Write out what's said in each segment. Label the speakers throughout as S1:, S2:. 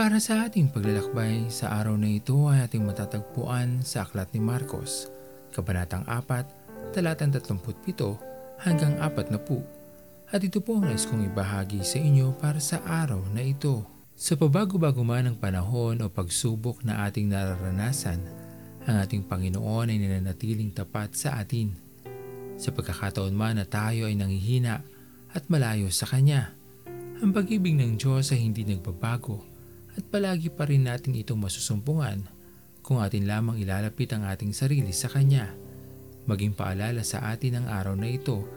S1: Para sa ating paglalakbay, sa araw na ito ay ating matatagpuan sa Aklat ni Marcos, Kabanatang 4, talatang 37 hanggang 40. At ito po ang nais kong ibahagi sa inyo para sa araw na ito. Sa pabago-bago man ng panahon o pagsubok na ating nararanasan, ang ating Panginoon ay nananatiling tapat sa atin. Sa pagkakataon man na tayo ay nangihina at malayo sa Kanya, ang pag-ibig ng Diyos ay hindi nagbabago at palagi pa rin natin itong masusumpungan kung atin lamang ilalapit ang ating sarili sa Kanya. Maging paalala sa atin ang araw na ito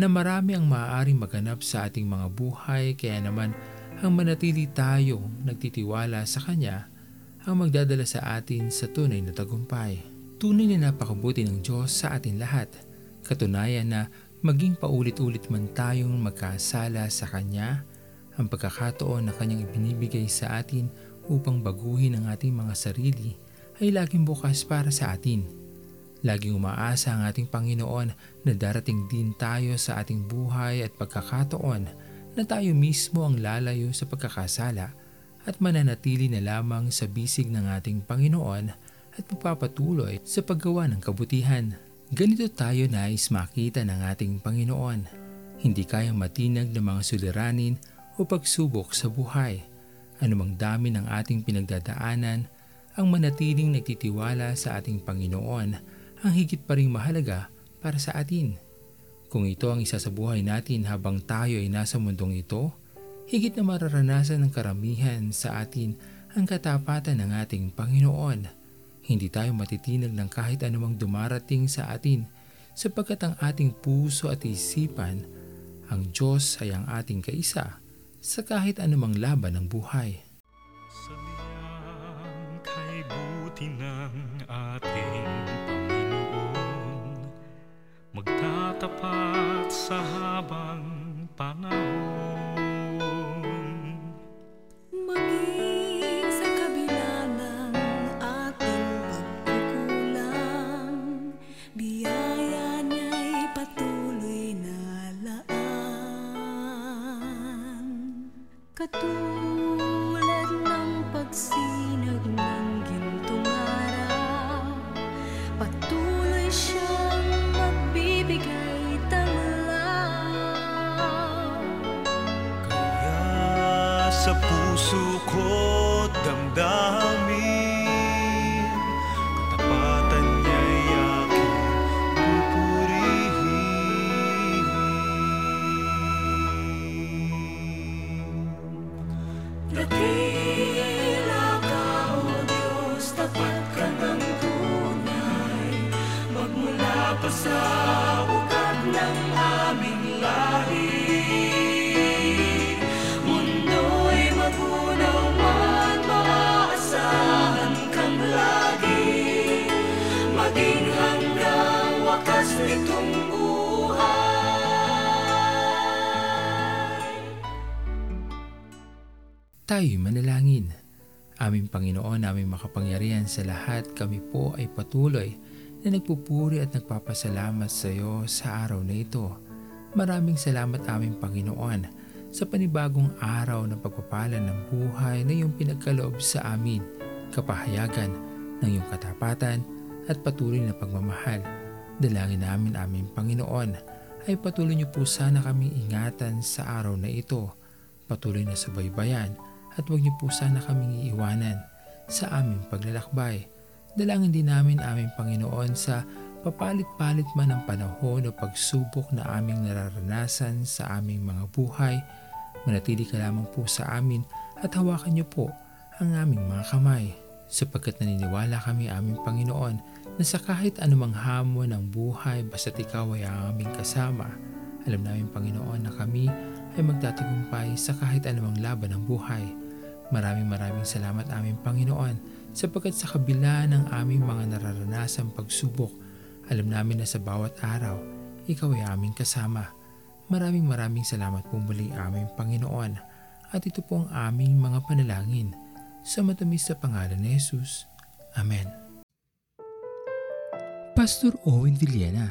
S1: na marami ang maaaring maganap sa ating mga buhay kaya naman ang manatili tayong nagtitiwala sa Kanya ang magdadala sa atin sa tunay na tagumpay. Tunay na napakabuti ng Diyos sa atin lahat. Katunayan na maging paulit-ulit man tayong magkasala sa Kanya, ang pagkakataon na Kanyang ibinibigay sa atin upang baguhin ang ating mga sarili ay laging bukas para sa atin. Laging umaasa ang ating Panginoon na darating din tayo sa ating buhay at pagkakataon na tayo mismo ang lalayo sa pagkakasala at mananatili na lamang sa bisig ng ating Panginoon at magpapatuloy sa paggawa ng kabutihan. Ganito tayo nais makita ng ating Panginoon. Hindi kayang matinag ng mga suliranin o pagsubok sa buhay. Anumang dami ng ating pinagdadaanan, ang manatiling nagtitiwala sa ating Panginoon ang higit pa ring mahalaga para sa atin. Kung ito ang isa sa buhay natin habang tayo ay nasa mundong ito, higit na mararanasan ng karamihan sa atin ang katapatan ng ating Panginoon. Hindi tayo matitinag ng kahit anumang dumarating sa atin sapagkat ang ating puso at isipan, ang Diyos ay ang ating kaisa sa kahit anumang laban ng buhay.
S2: Sa liyang kay buti ng ating Magtatapat sa habang panahon
S3: Katulad ng pagsinag ng gintong araw, patuloy siyang
S2: pupurihin
S3: Dakila ka, O Diyos, tapat ka ng tunay. Magmula pa sa
S1: Tayo'y manalangin. Aming Panginoon, aming makapangyarihan sa lahat, kami po ay patuloy na nagpupuri at nagpapasalamat sa iyo sa araw na ito. Maraming salamat aming Panginoon sa panibagong araw ng pagpapala ng buhay na iyong pinagkaloob sa amin, kapahayagan ng iyong katapatan at patuloy na pagmamahal. Dalangin namin aming Panginoon ay patuloy niyo po sana kami ingatan sa araw na ito. Patuloy na subaybayan at huwag niyo po sana kaming iiwanan sa aming paglalakbay. Dalangin din namin aming Panginoon sa papalit-palit man ang panahon o pagsubok na aming nararanasan sa aming mga buhay. Manatili ka lamang po sa amin at hawakan niyo po ang aming mga kamay sapagkat naniniwala kami aming Panginoon na sa kahit anumang hamon ng buhay basta't ikaw ay ang aming kasama. Alam namin Panginoon na kami ay magtatagumpay sa kahit anumang laban ng buhay. Maraming maraming salamat aming Panginoon sapagkat sa kabila ng aming mga nararanasang pagsubok, alam namin na sa bawat araw, ikaw ay aming kasama. Maraming maraming salamat po muli aming Panginoon at ito po ang aming mga panalangin sa matamis sa pangalan ni Jesus. Amen. Pastor Owen Villena,